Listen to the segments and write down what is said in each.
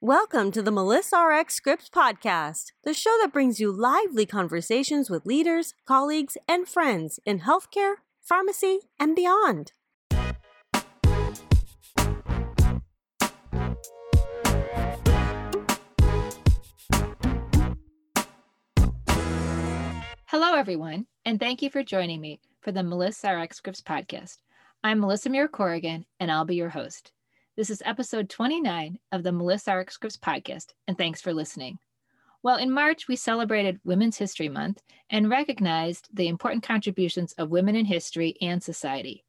Welcome to the Melissa RX Scripts podcast, the show that brings you lively conversations with leaders, colleagues, and friends in healthcare, pharmacy, and beyond. Hello, everyone, and thank you for joining me for the Melissa RX Scripts podcast. I'm Melissa Murer Corrigan, and I'll be your host. This is episode 29 of the Melissa RX Scripts podcast, and thanks for listening. Well, in March, we celebrated Women's History Month and recognized the important contributions of women in history and society.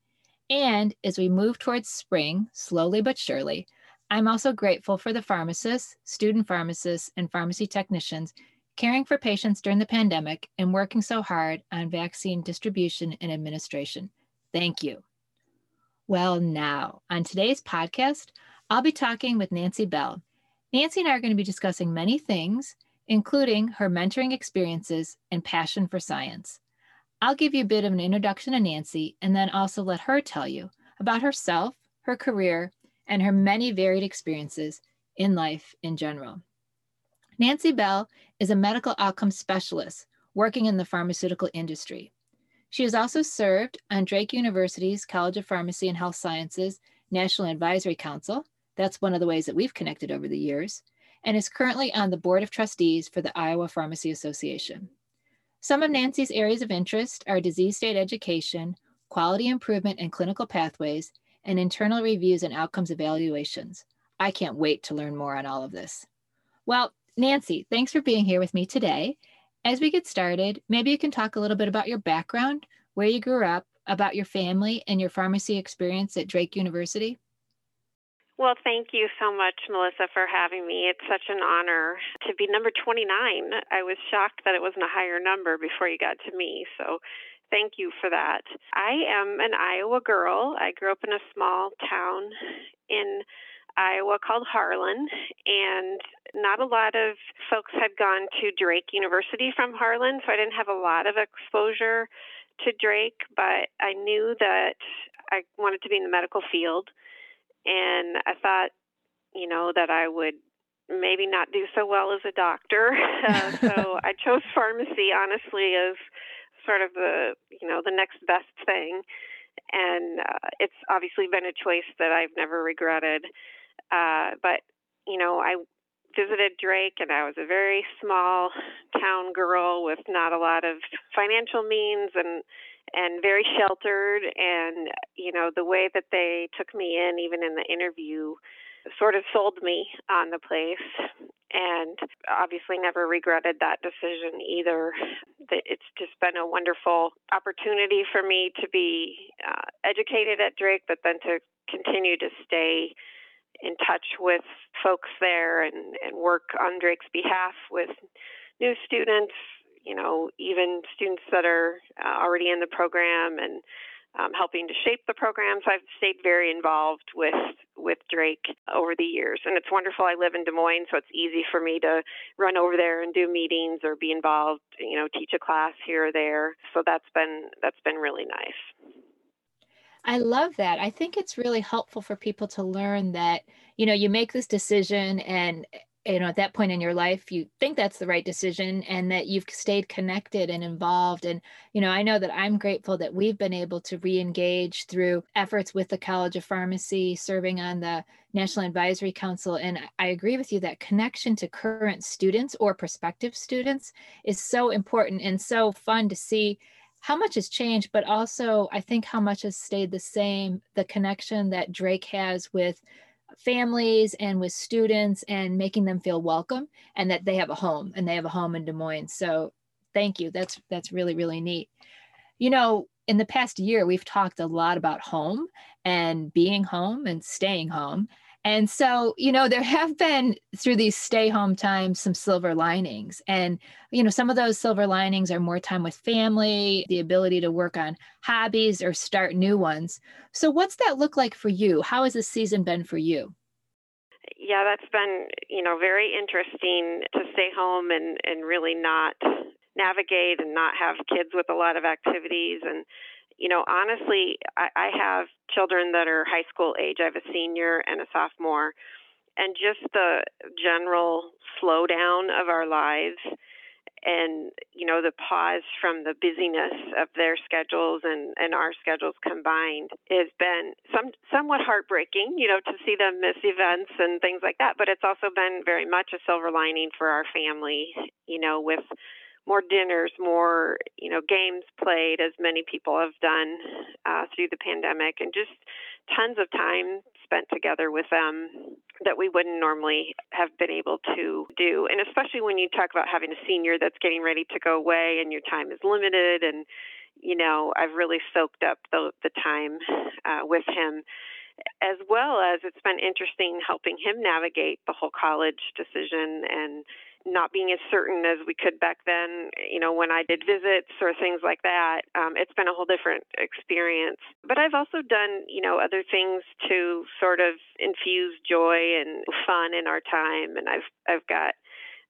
And as we move towards spring, slowly but surely, I'm also grateful for the pharmacists, student pharmacists, and pharmacy technicians caring for patients during the pandemic and working so hard on vaccine distribution and administration. Thank you. Well, now, on today's podcast, I'll be talking with Nancy Bell. Nancy and I are going to be discussing many things, including her mentoring experiences and passion for science. I'll give you a bit of an introduction to Nancy and then also let her tell you about herself, her career, and her many varied experiences in life in general. Nancy Bell is a medical outcomes specialist working in the pharmaceutical industry. She has also served on Drake University's College of Pharmacy and Health Sciences National Advisory Council. That's one of the ways that we've connected over the years, and is currently on the Board of Trustees for the Iowa Pharmacy Association. Some of Nancy's areas of interest are disease state education, quality improvement and clinical pathways, and internal reviews and outcomes evaluations. I can't wait to learn more on all of this. Well, Nancy, thanks for being here with me today. As we get started, maybe you can talk a little bit about your background, where you grew up, about your family, and your pharmacy experience at Drake University. Well, thank you so much, Melissa, for having me. It's such an honor to be number 29. I was shocked that it wasn't a higher number before you got to me. So thank you for that. I am an Iowa girl. I grew up in a small town in Iowa called Harlan, and not a lot of folks had gone to Drake University from Harlan, so I didn't have a lot of exposure to Drake, but I knew that I wanted to be in the medical field, and I thought, you know, that I would maybe not do so well as a doctor. Uh, so I chose pharmacy, honestly, as sort of the, you know, the next best thing. And uh, it's obviously been a choice that I've never regretted. Uh, but you know, I visited Drake, and I was a very small town girl with not a lot of financial means, and and very sheltered. And you know, the way that they took me in, even in the interview, sort of sold me on the place. And obviously, never regretted that decision either. It's just been a wonderful opportunity for me to be uh, educated at Drake, but then to continue to stay in touch with folks there and, and work on Drake's behalf with new students, you know, even students that are uh, already in the program and um, helping to shape the program. So I've stayed very involved with with Drake over the years, and it's wonderful. I live in Des Moines, so it's easy for me to run over there and do meetings or be involved. You know, teach a class here or there. So that's been that's been really nice. I love that. I think it's really helpful for people to learn that, you know, you make this decision and you know at that point in your life you think that's the right decision and that you've stayed connected and involved and you know i know that i'm grateful that we've been able to re-engage through efforts with the college of pharmacy serving on the national advisory council and i agree with you that connection to current students or prospective students is so important and so fun to see how much has changed, but also I think how much has stayed the same. The connection that Drake has with families and with students and making them feel welcome and that they have a home and they have a home in Des Moines. So thank you. That's that's really really neat. You know, in the past year we've talked a lot about home and being home and staying home. And so, you know, there have been through these stay home times some silver linings. And, you know, some of those silver linings are more time with family, the ability to work on hobbies or start new ones. So, what's that look like for you? How has this season been for you? Yeah, that's been, you know, very interesting to stay home and, and really not navigate and not have kids with a lot of activities and you know, honestly, I, I have children that are high school age. I have a senior and a sophomore. and just the general slowdown of our lives and you know the pause from the busyness of their schedules and and our schedules combined has been some somewhat heartbreaking you know to see them miss events and things like that but it's also been very much a silver lining for our family you know with more dinners more you know games played as many people have done uh, through the pandemic and just tons of time spent together with them that we wouldn't normally have been able to do. And especially when you talk about having a senior that's getting ready to go away and your time is limited and you know, I've really soaked up the the time uh, with him as well as it's been interesting helping him navigate the whole college decision and not being as certain as we could back then, you know, when I did visits or things like that. Um, it's been a whole different experience. But I've also done, you know, other things to sort of infuse joy and fun in our time. And I've I've got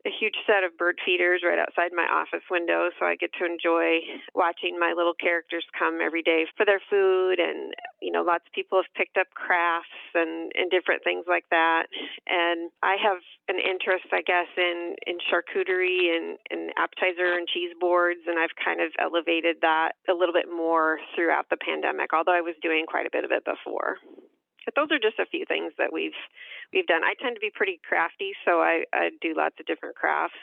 a huge set of bird feeders right outside my office window, so I get to enjoy watching my little characters come every day for their food. And you know, lots of people have picked up crafts and and different things like that. And I have an interest, I guess, in in charcuterie and and appetizer and cheese boards, and I've kind of elevated that a little bit more throughout the pandemic. Although I was doing quite a bit of it before. But those are just a few things that we've we've done. I tend to be pretty crafty, so I, I do lots of different crafts.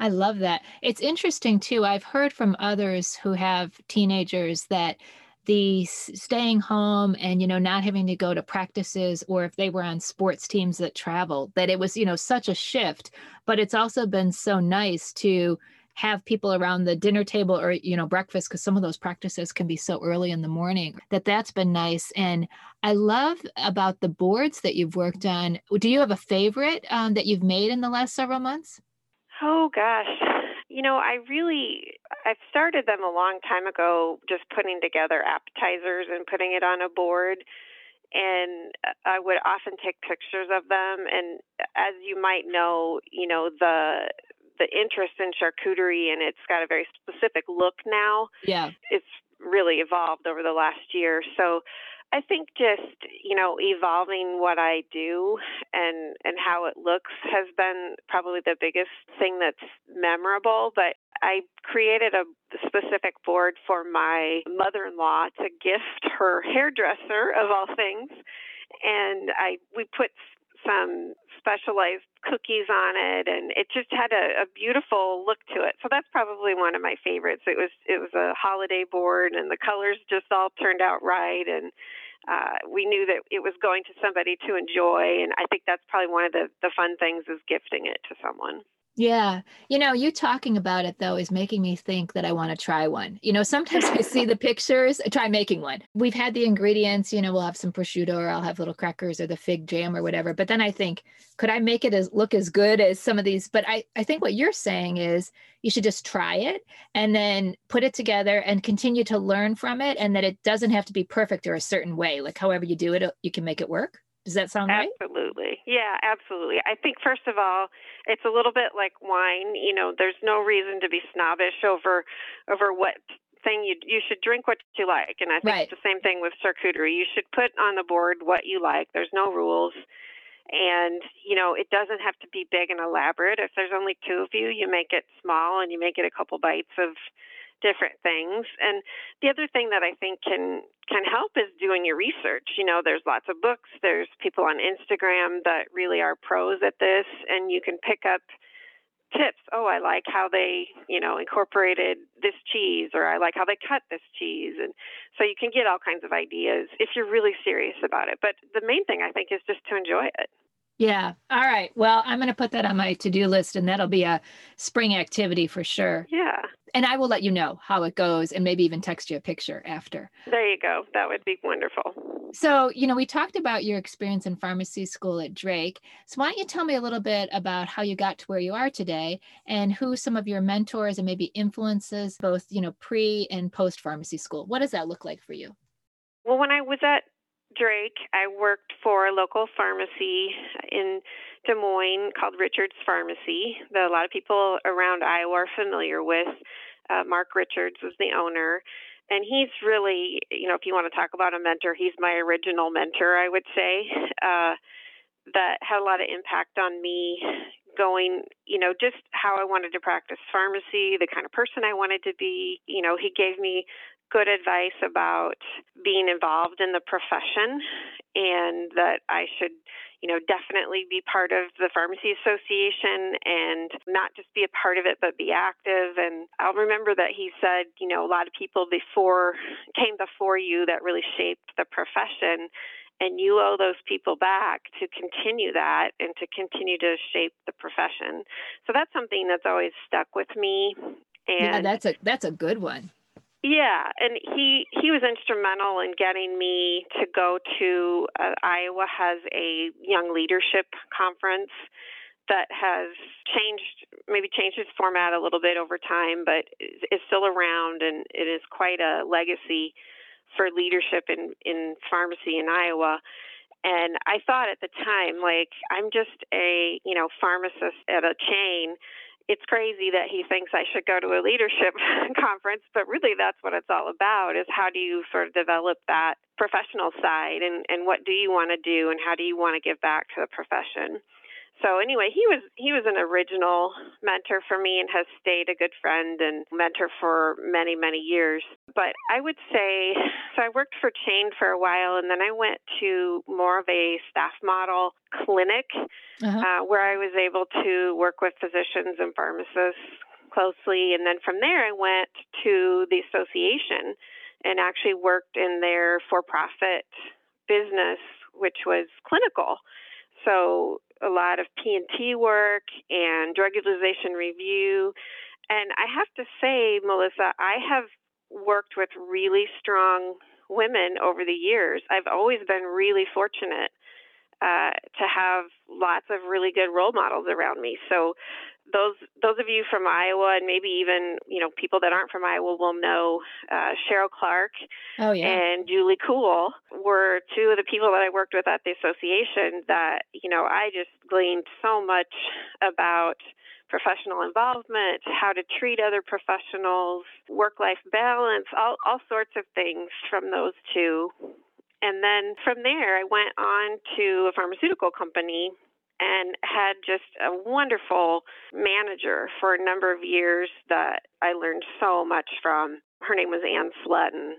I love that. It's interesting too. I've heard from others who have teenagers that the staying home and you know not having to go to practices or if they were on sports teams that travel that it was you know such a shift but it's also been so nice to have people around the dinner table or you know breakfast because some of those practices can be so early in the morning that that's been nice. And i love about the boards that you've worked on. Do you have a favorite um, that you've made in the last several months? Oh gosh. You know i really i've started them a long time ago just putting together appetizers and putting it on a board. And I would often take pictures of them. And as you might know, you know the the interest in charcuterie and it's got a very specific look now. Yeah. It's really evolved over the last year. So I think just, you know, evolving what I do and and how it looks has been probably the biggest thing that's memorable, but I created a specific board for my mother-in-law to gift her hairdresser of all things and I we put some specialized cookies on it and it just had a, a beautiful look to it. So that's probably one of my favorites. It was it was a holiday board and the colors just all turned out right and uh, we knew that it was going to somebody to enjoy and i think that's probably one of the, the fun things is gifting it to someone yeah. You know, you talking about it though is making me think that I want to try one. You know, sometimes I see the pictures, try making one. We've had the ingredients, you know, we'll have some prosciutto or I'll have little crackers or the fig jam or whatever. But then I think, could I make it as look as good as some of these? But I, I think what you're saying is you should just try it and then put it together and continue to learn from it and that it doesn't have to be perfect or a certain way. Like however you do it, uh, you can make it work. Does that sound right? Absolutely. Yeah, absolutely. I think first of all, it's a little bit like wine. You know, there's no reason to be snobbish over over what thing you you should drink what you like, and I think right. it's the same thing with charcuterie. You should put on the board what you like. There's no rules. And, you know, it doesn't have to be big and elaborate. If there's only two of you, you make it small and you make it a couple bites of different things. And the other thing that I think can can help is doing your research. You know, there's lots of books, there's people on Instagram that really are pros at this and you can pick up tips. Oh, I like how they, you know, incorporated this cheese or I like how they cut this cheese and so you can get all kinds of ideas if you're really serious about it. But the main thing I think is just to enjoy it. Yeah. All right. Well, I'm going to put that on my to do list and that'll be a spring activity for sure. Yeah. And I will let you know how it goes and maybe even text you a picture after. There you go. That would be wonderful. So, you know, we talked about your experience in pharmacy school at Drake. So, why don't you tell me a little bit about how you got to where you are today and who some of your mentors and maybe influences, both, you know, pre and post pharmacy school? What does that look like for you? Well, when I was at Drake, I worked for a local pharmacy in Des Moines called Richards Pharmacy that a lot of people around Iowa are familiar with. Uh, Mark Richards was the owner. And he's really, you know, if you want to talk about a mentor, he's my original mentor, I would say. Uh, that had a lot of impact on me going, you know, just how I wanted to practice pharmacy, the kind of person I wanted to be. You know, he gave me good advice about being involved in the profession and that I should, you know, definitely be part of the pharmacy association and not just be a part of it but be active and I'll remember that he said, you know, a lot of people before came before you that really shaped the profession and you owe those people back to continue that and to continue to shape the profession. So that's something that's always stuck with me. And yeah, that's a that's a good one. Yeah, and he he was instrumental in getting me to go to uh, Iowa has a young leadership conference that has changed maybe changed its format a little bit over time, but is still around and it is quite a legacy for leadership in in pharmacy in Iowa. And I thought at the time, like, I'm just a, you know, pharmacist at a chain. It's crazy that he thinks I should go to a leadership conference, but really that's what it's all about is how do you sort of develop that professional side and, and what do you want to do and how do you want to give back to the profession so anyway, he was he was an original mentor for me and has stayed a good friend and mentor for many many years. But I would say so I worked for Chain for a while and then I went to more of a staff model clinic uh-huh. uh, where I was able to work with physicians and pharmacists closely and then from there I went to the association and actually worked in their for-profit business which was clinical. So a lot of P&T work and drug utilization review. And I have to say, Melissa, I have worked with really strong women over the years. I've always been really fortunate uh, to have lots of really good role models around me. So those those of you from Iowa and maybe even you know people that aren't from Iowa will know uh, Cheryl Clark oh, yeah. and Julie Cool were two of the people that I worked with at the association that you know I just gleaned so much about professional involvement, how to treat other professionals, work life balance, all all sorts of things from those two. And then from there, I went on to a pharmaceutical company and had just a wonderful manager for a number of years that I learned so much from. Her name was Ann Slutton.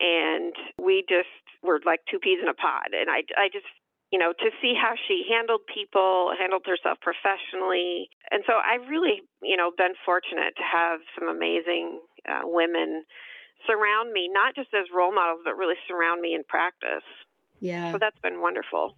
And we just were like two peas in a pod. And I, I just, you know, to see how she handled people, handled herself professionally. And so I've really, you know, been fortunate to have some amazing uh, women surround me, not just as role models, but really surround me in practice. Yeah. So that's been wonderful.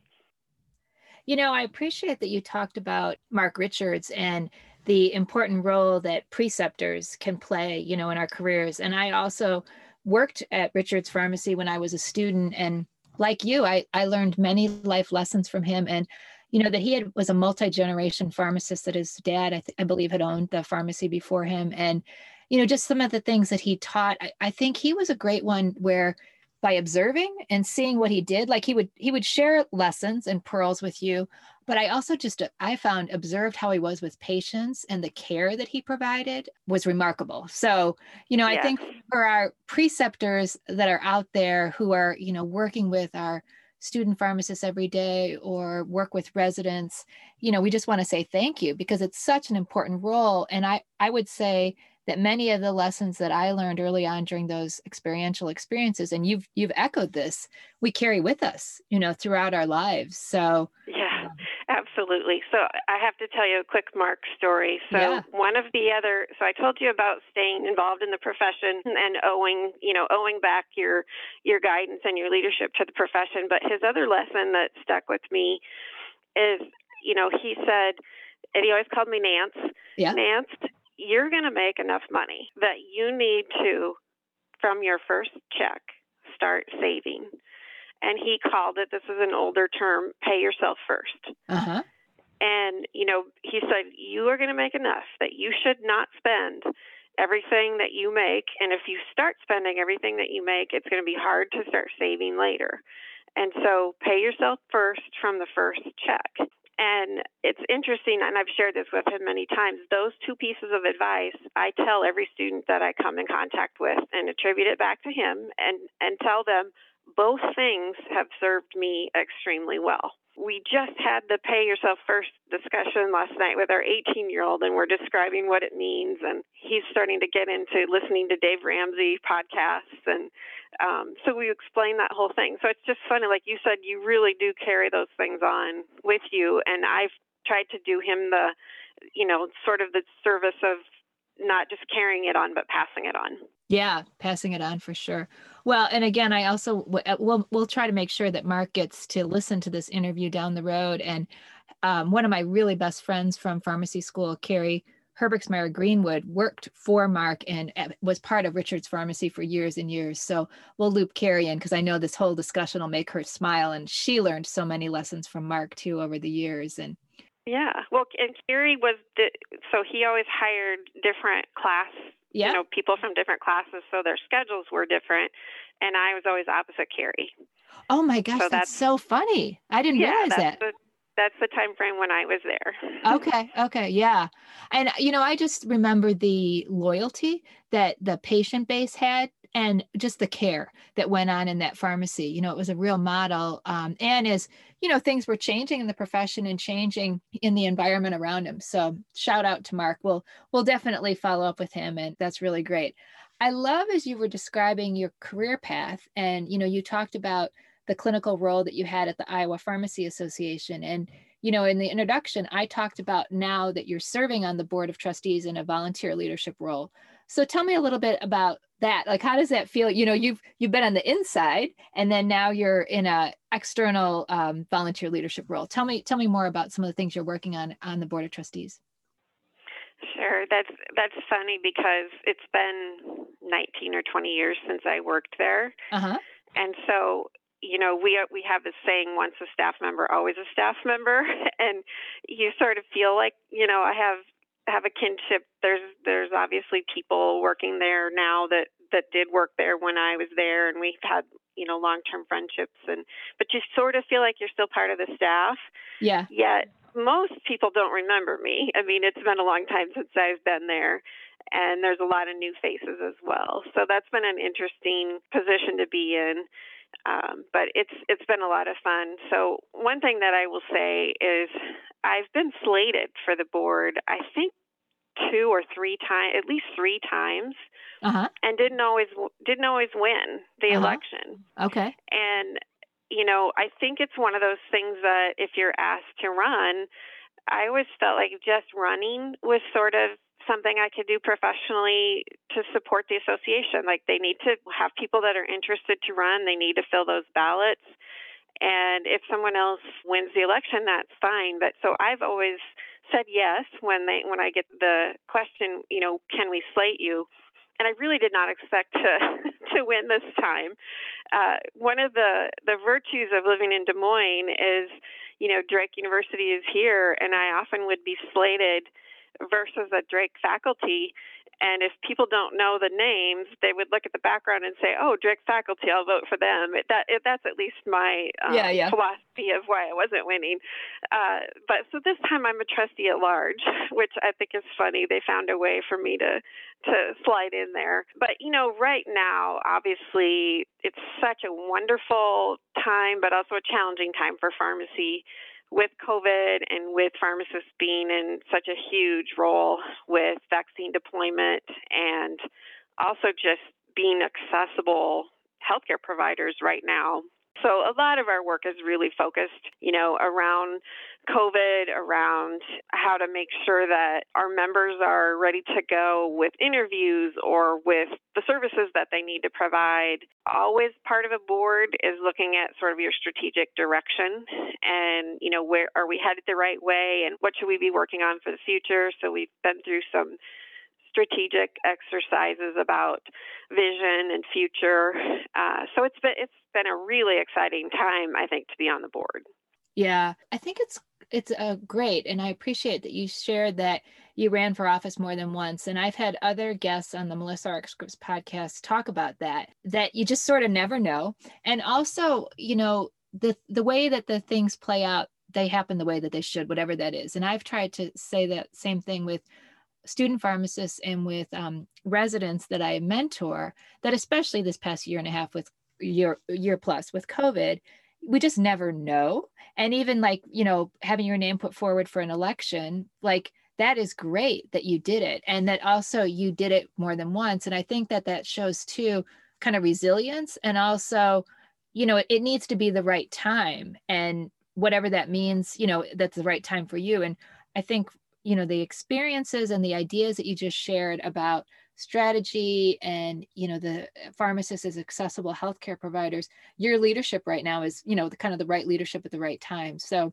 You know, I appreciate that you talked about Mark Richards and the important role that preceptors can play, you know, in our careers. And I also worked at Richards Pharmacy when I was a student. And like you, I, I learned many life lessons from him. And, you know, that he had, was a multi generation pharmacist that his dad, I, th- I believe, had owned the pharmacy before him. And, you know, just some of the things that he taught. I, I think he was a great one where by observing and seeing what he did like he would he would share lessons and pearls with you but i also just i found observed how he was with patients and the care that he provided was remarkable. So you know i think for our preceptors that are out there who are you know working with our student pharmacists every day or work with residents you know we just want to say thank you because it's such an important role. And i i would say that many of the lessons that I learned early on during those experiential experiences, and you've you've echoed this, we carry with us, you know, throughout our lives. So yeah, absolutely. So I have to tell you a quick Mark story. So yeah. one of the other, so I told you about staying involved in the profession and owing, you know, owing back your your guidance and your leadership to the profession. But his other lesson that stuck with me is, you know, he said, and he always called me Nance. Yeah. Nance, you're going to make enough money that you need to, from your first check, start saving. And he called it, this is an older term, pay yourself first. Uh-huh. And, you know, he said, you are going to make enough that you should not spend everything that you make. And if you start spending everything that you make, it's going to be hard to start saving later. And so pay yourself first from the first check. And it's interesting, and I've shared this with him many times. Those two pieces of advice I tell every student that I come in contact with and attribute it back to him and, and tell them both things have served me extremely well. We just had the pay yourself first discussion last night with our 18 year old, and we're describing what it means. And he's starting to get into listening to Dave Ramsey podcasts. And um, so we explain that whole thing. So it's just funny. Like you said, you really do carry those things on with you. And I've tried to do him the, you know, sort of the service of not just carrying it on, but passing it on. Yeah, passing it on for sure. Well, and again, I also uh, we'll we'll try to make sure that Mark gets to listen to this interview down the road. And um, one of my really best friends from pharmacy school, Carrie Herbergsmeyer Greenwood, worked for Mark and uh, was part of Richard's Pharmacy for years and years. So we'll loop Carrie in because I know this whole discussion will make her smile, and she learned so many lessons from Mark too over the years. And yeah, well, and Carrie was the so he always hired different class yeah. you know, people from different classes, so their schedules were different. And I was always opposite Carrie. Oh my gosh, so that's, that's, so funny. I didn't yeah, realize that. The, that's the time frame when I was there. okay, okay, yeah. And you know, I just remember the loyalty that the patient base had and just the care that went on in that pharmacy. You know, it was a real model. Um, and as you know, things were changing in the profession and changing in the environment around him. So shout out to Mark. We'll we'll definitely follow up with him, and that's really great. I love as you were describing your career path, and you know, you talked about the clinical role that you had at the Iowa Pharmacy Association, and you know, in the introduction, I talked about now that you're serving on the board of trustees in a volunteer leadership role. So tell me a little bit about that. Like, how does that feel? You know, you've you've been on the inside, and then now you're in a external um, volunteer leadership role. Tell me tell me more about some of the things you're working on on the board of trustees. Sure, that's that's funny because it's been 19 or 20 years since I worked there, uh-huh. and so you know we we have this saying once a staff member always a staff member and you sort of feel like you know I have have a kinship. There's there's obviously people working there now that that did work there when I was there, and we've had you know long term friendships. And but you sort of feel like you're still part of the staff. Yeah. Yet most people don't remember me. I mean, it's been a long time since I've been there. And there's a lot of new faces as well, so that's been an interesting position to be in. Um, but it's it's been a lot of fun. So one thing that I will say is I've been slated for the board. I think two or three times, at least three times, uh-huh. and didn't always didn't always win the uh-huh. election. Okay. And you know, I think it's one of those things that if you're asked to run, I always felt like just running was sort of something I could do professionally to support the association. Like they need to have people that are interested to run, they need to fill those ballots. And if someone else wins the election, that's fine. But so I've always said yes when they when I get the question, you know, can we slate you? And I really did not expect to to win this time. Uh, one of the the virtues of living in Des Moines is, you know, Drake University is here, and I often would be slated versus a Drake faculty. And if people don't know the names, they would look at the background and say, "Oh, Drake faculty, I'll vote for them." It, that it, that's at least my um, yeah, yeah. philosophy of why I wasn't winning. Uh, but so this time I'm a trustee at large, which I think is funny. They found a way for me to to slide in there. But you know, right now, obviously, it's such a wonderful time, but also a challenging time for pharmacy with COVID and with pharmacists being in such a huge role with vaccine deployment and also just being accessible healthcare providers right now. So a lot of our work is really focused, you know, around COVID, around how to make sure that our members are ready to go with interviews or with the services that they need to provide. Always part of a board is looking at sort of your strategic direction and, you know, where are we headed the right way and what should we be working on for the future? So we've been through some strategic exercises about vision and future. Uh, so it's been it's been a really exciting time, I think, to be on the board. Yeah, I think it's it's uh, great, and I appreciate that you shared that you ran for office more than once. And I've had other guests on the Melissa Rx Scripts podcast talk about that. That you just sort of never know, and also, you know, the the way that the things play out, they happen the way that they should, whatever that is. And I've tried to say that same thing with student pharmacists and with um, residents that I mentor, that especially this past year and a half with year year plus with COVID, we just never know. And even like, you know, having your name put forward for an election, like that is great that you did it and that also you did it more than once. And I think that that shows too kind of resilience and also, you know, it, it needs to be the right time and whatever that means, you know, that's the right time for you. And I think, you know, the experiences and the ideas that you just shared about strategy and you know the pharmacists as accessible healthcare providers your leadership right now is you know the kind of the right leadership at the right time. So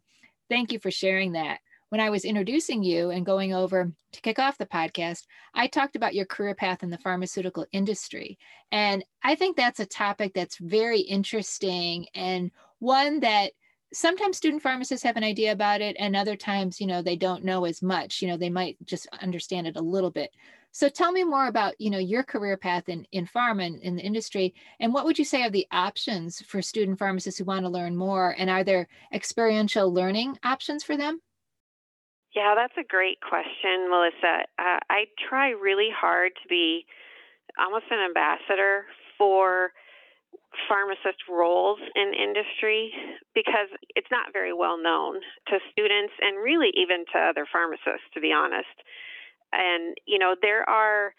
thank you for sharing that. When i was introducing you and going over to kick off the podcast i talked about your career path in the pharmaceutical industry. And i think that's a topic that's very interesting and one that sometimes student pharmacists have an idea about it and other times you know they don't know as much. You know they might just understand it a little bit so tell me more about, you know, your career path in, in pharma and in the industry, and what would you say are the options for student pharmacists who want to learn more? And are there experiential learning options for them? Yeah, that's a great question, Melissa. Uh, I try really hard to be almost an ambassador for pharmacist roles in industry because it's not very well known to students and really even to other pharmacists, to be honest. And, you know, there are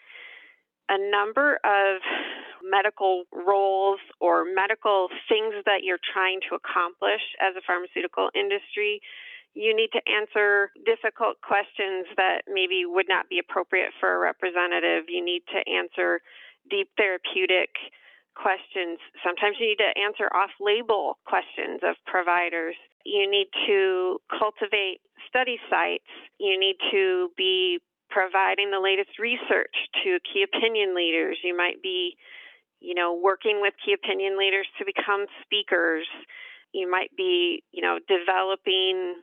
a number of medical roles or medical things that you're trying to accomplish as a pharmaceutical industry. You need to answer difficult questions that maybe would not be appropriate for a representative. You need to answer deep therapeutic questions. Sometimes you need to answer off label questions of providers. You need to cultivate study sites. You need to be providing the latest research to key opinion leaders. You might be, you know, working with key opinion leaders to become speakers. You might be, you know, developing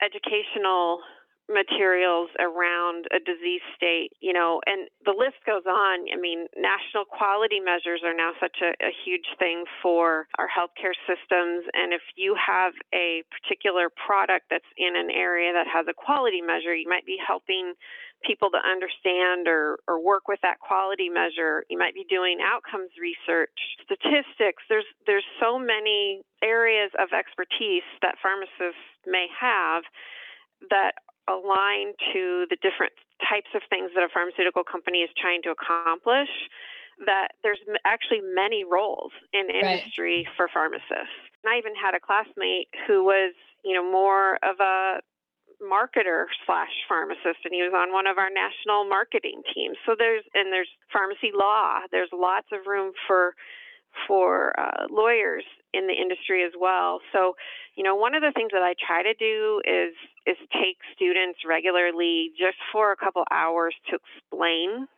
educational materials around a disease state, you know, and the list goes on. I mean, national quality measures are now such a, a, huge thing for our healthcare systems. And if you have a particular product that's in an area that has a quality measure, you might be helping people to understand or, or work with that quality measure. You might be doing outcomes research, statistics. There's there's so many areas of expertise that pharmacists may have that align to the different types of things that a pharmaceutical company is trying to accomplish that there's actually many roles in industry right. for pharmacists. And I even had a classmate who was, you know, more of a marketer slash pharmacist and he was on one of our national marketing teams. So there's and there's pharmacy law. There's lots of room for for uh, lawyers in the industry as well. So you know one of the things that i try to do is is take students regularly just for a couple hours to explain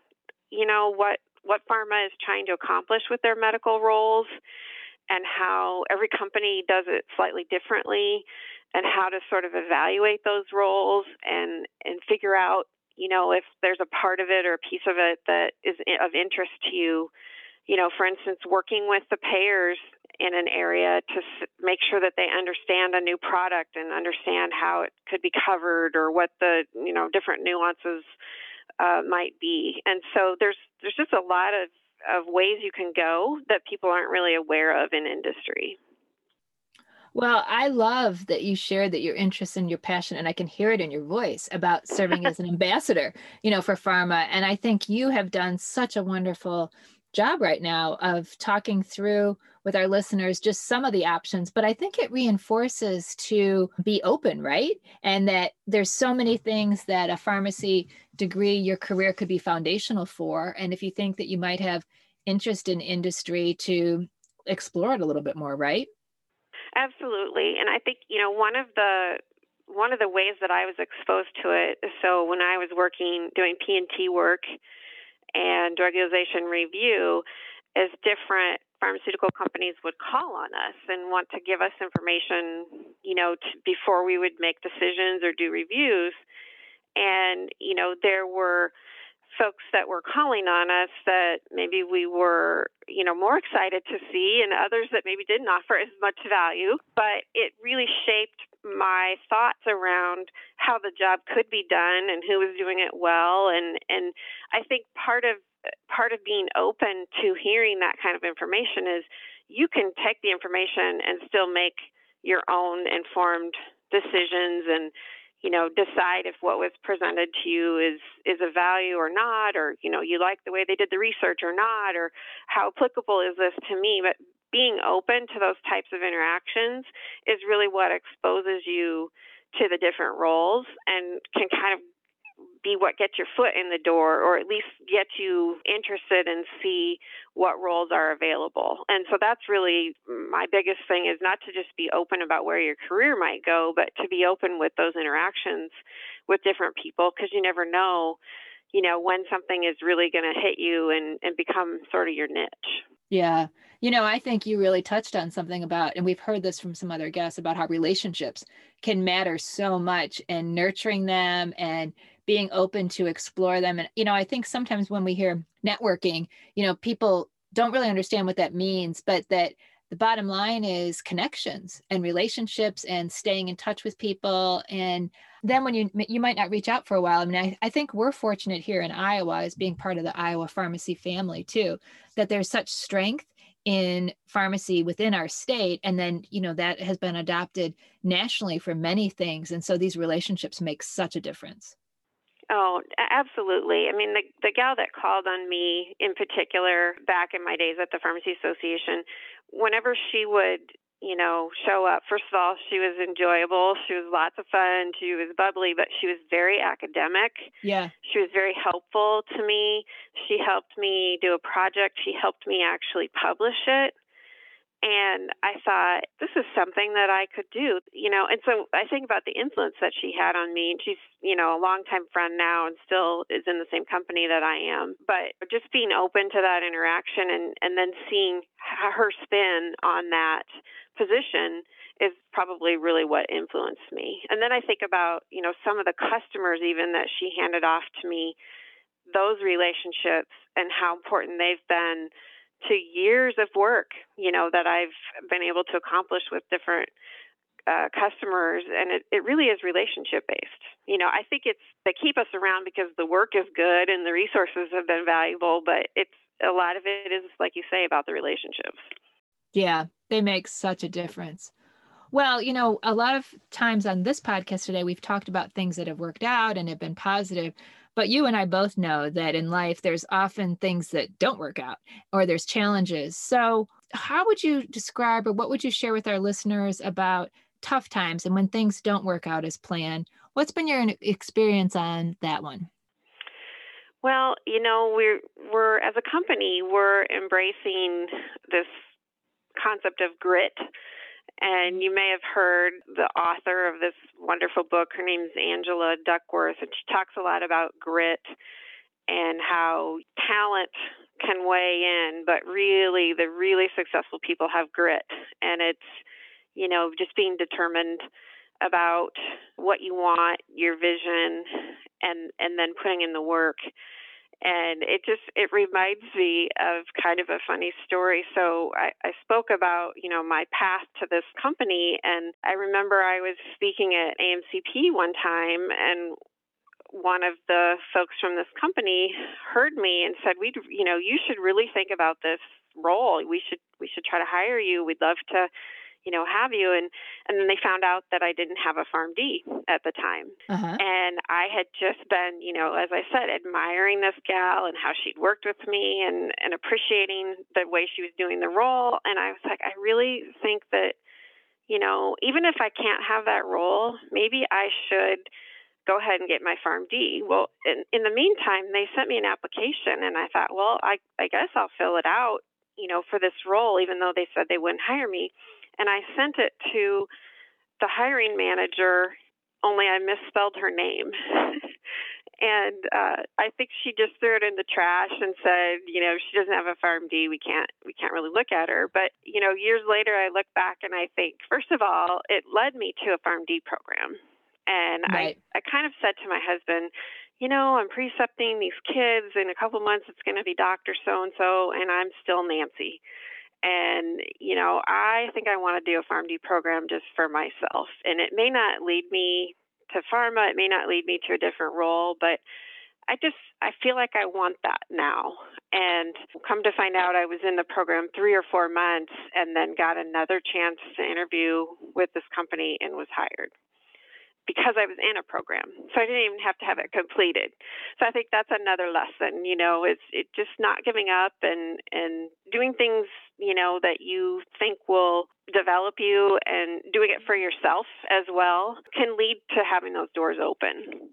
you know what what pharma is trying to accomplish with their medical roles and how every company does it slightly differently and how to sort of evaluate those roles and and figure out you know if there's a part of it or a piece of it that is of interest to you. You know for instance working with the payers in an area to make sure that they understand a new product and understand how it could be covered or what the you know different nuances uh, might be. And so there's there's just a lot of of ways you can go that people aren't really aware of in industry well, I love that you shared that your interest and your passion, and I can hear it in your voice about serving as an ambassador, you know, for pharma. And I think you have done such a wonderful job right now of talking through with our listeners just some of the options but i think it reinforces to be open right and that there's so many things that a pharmacy degree your career could be foundational for and if you think that you might have interest in industry to explore it a little bit more right Absolutely. And I think, you know, one of the one of the ways that I was exposed to it, so when I was working doing P&T work and drug utilization review, is different pharmaceutical companies would call on us and want to give us information, you know, to, before we would make decisions or do reviews. And, you know, there were folks that were calling on us that maybe we were, you know, more excited to see, and others that maybe didn't offer as much value. But it really shaped my thoughts around how the job could be done and who was doing it well. And and I think part of part of being open to hearing that kind of information is you can take the information and still make your own informed decisions and you know decide if what was presented to you is is a value or not or you know you like the way they did the research or not or how applicable is this to me? But being open to those types of interactions is really what exposes you to the different roles and can kind of be what gets your foot in the door or at least get you interested and see what roles are available. And so that's really my biggest thing is not to just be open about where your career might go, but to be open with those interactions with different people because you never know, you know, when something is really going to hit you and, and become sort of your niche. Yeah. You know, I think you really touched on something about, and we've heard this from some other guests about how relationships can matter so much and nurturing them and being open to explore them. And, you know, I think sometimes when we hear networking, you know, people don't really understand what that means, but that the bottom line is connections and relationships and staying in touch with people. And then when you you might not reach out for a while. I mean I, I think we're fortunate here in iowa as being part of the iowa pharmacy family too that there's such strength in pharmacy within our state. And then you know that has been adopted nationally for many things. And so these relationships make such a difference Oh, absolutely. I mean, the the gal that called on me in particular back in my days at the Pharmacy Association, whenever she would you know, show up. First of all, she was enjoyable. She was lots of fun. She was bubbly, but she was very academic. Yeah. She was very helpful to me. She helped me do a project. She helped me actually publish it. And I thought, this is something that I could do, you know. And so I think about the influence that she had on me. And she's, you know, a longtime friend now and still is in the same company that I am. But just being open to that interaction and, and then seeing her spin on that position is probably really what influenced me. And then I think about, you know, some of the customers even that she handed off to me, those relationships and how important they've been to years of work, you know, that I've been able to accomplish with different uh, customers, and it, it really is relationship based. You know, I think it's they keep us around because the work is good and the resources have been valuable, but it's a lot of it is like you say about the relationships. Yeah, they make such a difference. Well, you know, a lot of times on this podcast today, we've talked about things that have worked out and have been positive. But you and I both know that in life, there's often things that don't work out or there's challenges. So, how would you describe or what would you share with our listeners about tough times and when things don't work out as planned? What's been your experience on that one? Well, you know, we're we're as a company, we're embracing this concept of grit and you may have heard the author of this wonderful book. Her name's Angela Duckworth, and she talks a lot about grit and how talent can weigh in, but really, the really successful people have grit. And it's, you know, just being determined about what you want, your vision, and, and then putting in the work and it just it reminds me of kind of a funny story. So I, I spoke about you know my path to this company and i remember i was speaking at amcp one time and one of the folks from this company heard me and said we you know you should really think about this role. We should we should try to hire you. We'd love to you know, have you. And and then they found out that I didn't have a PharmD at the time. Uh-huh. And I had just been, you know, as I said, admiring this gal and how she'd worked with me and and appreciating the way she was doing the role. And I was like, I really think that, you know, even if I can't have that role, maybe I should go ahead and get my PharmD. Well, in, in the meantime, they sent me an application, and I thought, well, I, I guess I'll fill it out, you know, for this role, even though they said they wouldn't hire me and I sent it to the hiring manager, only I misspelled her name. and uh, I think she just threw it in the trash and said, you know, she doesn't have a PharmD. We can't we can't really look at her. But you know, years later, I look back and I think, first of all, it led me to a PharmD program, and right. I I kind of said to my husband. You know, I'm precepting these kids. In a couple months, it's going to be Doctor So and So, and I'm still Nancy. And, you know, I think I want to do a PharmD program just for myself. And it may not lead me to pharma, it may not lead me to a different role, but I just I feel like I want that now. And come to find out I was in the program 3 or 4 months and then got another chance to interview with this company and was hired because I was in a program. So I didn't even have to have it completed. So I think that's another lesson, you know, it's it just not giving up and and doing things, you know, that you think will develop you and doing it for yourself as well can lead to having those doors open.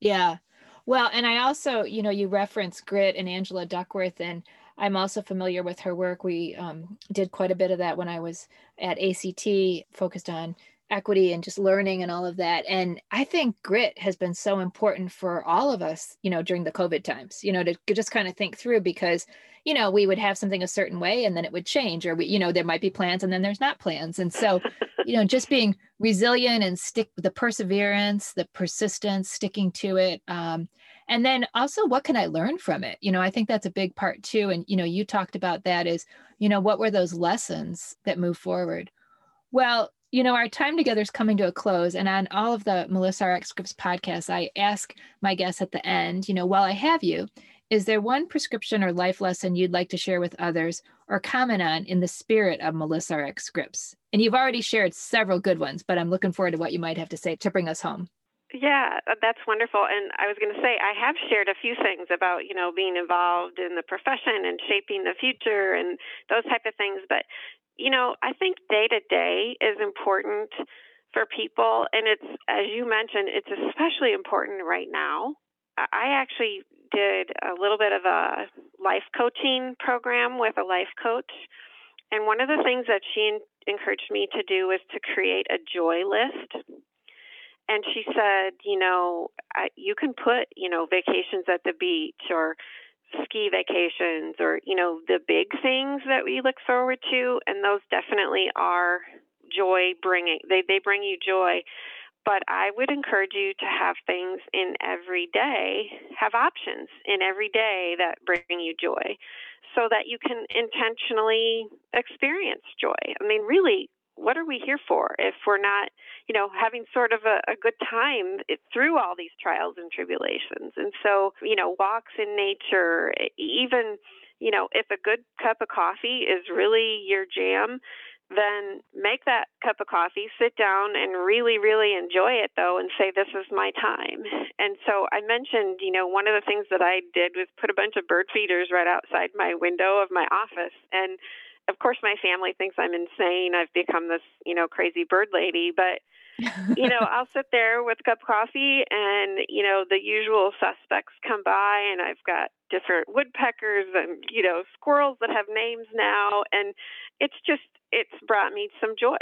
Yeah. Well, and I also, you know, you reference Grit and Angela Duckworth and I'm also familiar with her work. We um, did quite a bit of that when I was at ACT, focused on equity and just learning and all of that. And i think grit has been so important for all of us you know during the covid times you know to just kind of think through because you know we would have something a certain way and then it would change or we you know there might be plans and then there's not plans. And so you know just being resilient and stick the perseverance the persistence sticking to it um, and then also what can i learn from it? You know i think that's a big part too. And you know you talked about that is you know what were those lessons that move forward? Well you know, our time together is coming to a close. And on all of the Melissa RX Scripts podcasts, I ask my guests at the end, you know, while I have you, is there one prescription or life lesson you'd like to share with others or comment on in the spirit of Melissa RX Scripts? And you've already shared several good ones, but I'm looking forward to what you might have to say to bring us home. Yeah, uh, that's wonderful. And I was going to say, I have shared a few things about, you know, being involved in the profession and shaping the future and those type of things. But you know, I think day to day is important for people. And it's, as you mentioned, it's especially important right now. I actually did a little bit of a life coaching program with a life coach. And one of the things that she encouraged me to do was to create a joy list. And she said, you know, you can put, you know, vacations at the beach or ski vacations or you know the big things that we look forward to and those definitely are joy bringing they they bring you joy but I would encourage you to have things in every day, have options in every day that bring you joy so that you can intentionally experience joy. I mean, really, what are we here for if we're not, you know, having sort of a, a good time through all these trials and tribulations? And so, you know, walks in nature, even, you know, if a good cup of coffee is really your jam, then make that cup of coffee, sit down and really, really enjoy it though, and say, This is my time. And so I mentioned, you know, one of the things that I did was put a bunch of bird feeders right outside my window of my office. And of course my family thinks I'm insane. I've become this, you know, crazy bird lady, but you know, I'll sit there with a cup of coffee and, you know, the usual suspects come by and I've got different woodpeckers and, you know, squirrels that have names now and it's just it's brought me some joy.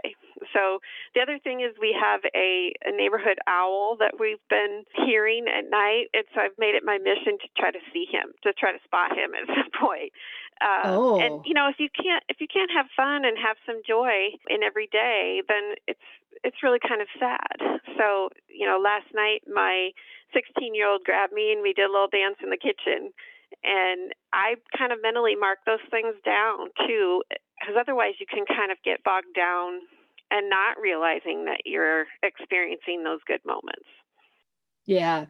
So the other thing is we have a, a neighborhood owl that we've been hearing at night, and so I've made it my mission to try to see him, to try to spot him at some point. Uh, oh. And you know, if you can't if you can't have fun and have some joy in every day, then it's it's really kind of sad. So you know, last night my 16 year old grabbed me and we did a little dance in the kitchen and I kind of mentally mark those things down too, because otherwise you can kind of get bogged down and not realizing that you're experiencing those good moments. Yeah.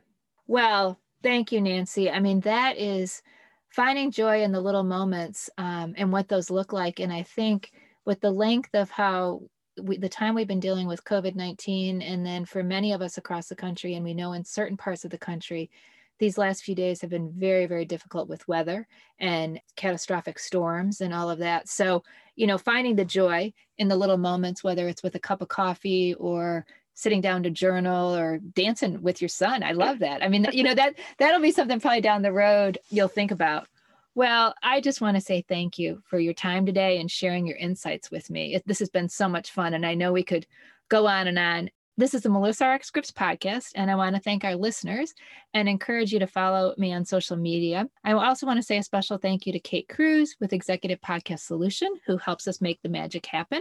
Well, thank you, Nancy. I mean, that is finding joy in the little moments um, and what those look like. And I think with the length of how we, the time we've been dealing with COVID 19, and then for many of us across the country, and we know in certain parts of the country, these last few days have been very, very difficult with weather and catastrophic storms and all of that. So, you know, finding the joy in the little moments, whether it's with a cup of coffee or sitting down to journal or dancing with your son. I love that. I mean, you know, that that'll be something probably down the road you'll think about. Well, I just want to say thank you for your time today and sharing your insights with me. It, this has been so much fun, and I know we could go on and on. This is the Melissa RX Scripts podcast, and I want to thank our listeners and encourage you to follow me on social media. I also want to say a special thank you to Kate Cruz with Executive Podcast Solution, who helps us make the magic happen.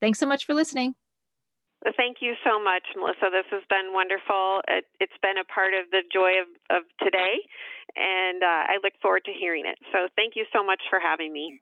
Thanks so much for listening. Thank you so much, Melissa. This has been wonderful. It, has been a part of the joy of, of today, and uh, I look forward to hearing it. So, thank you so much for having me.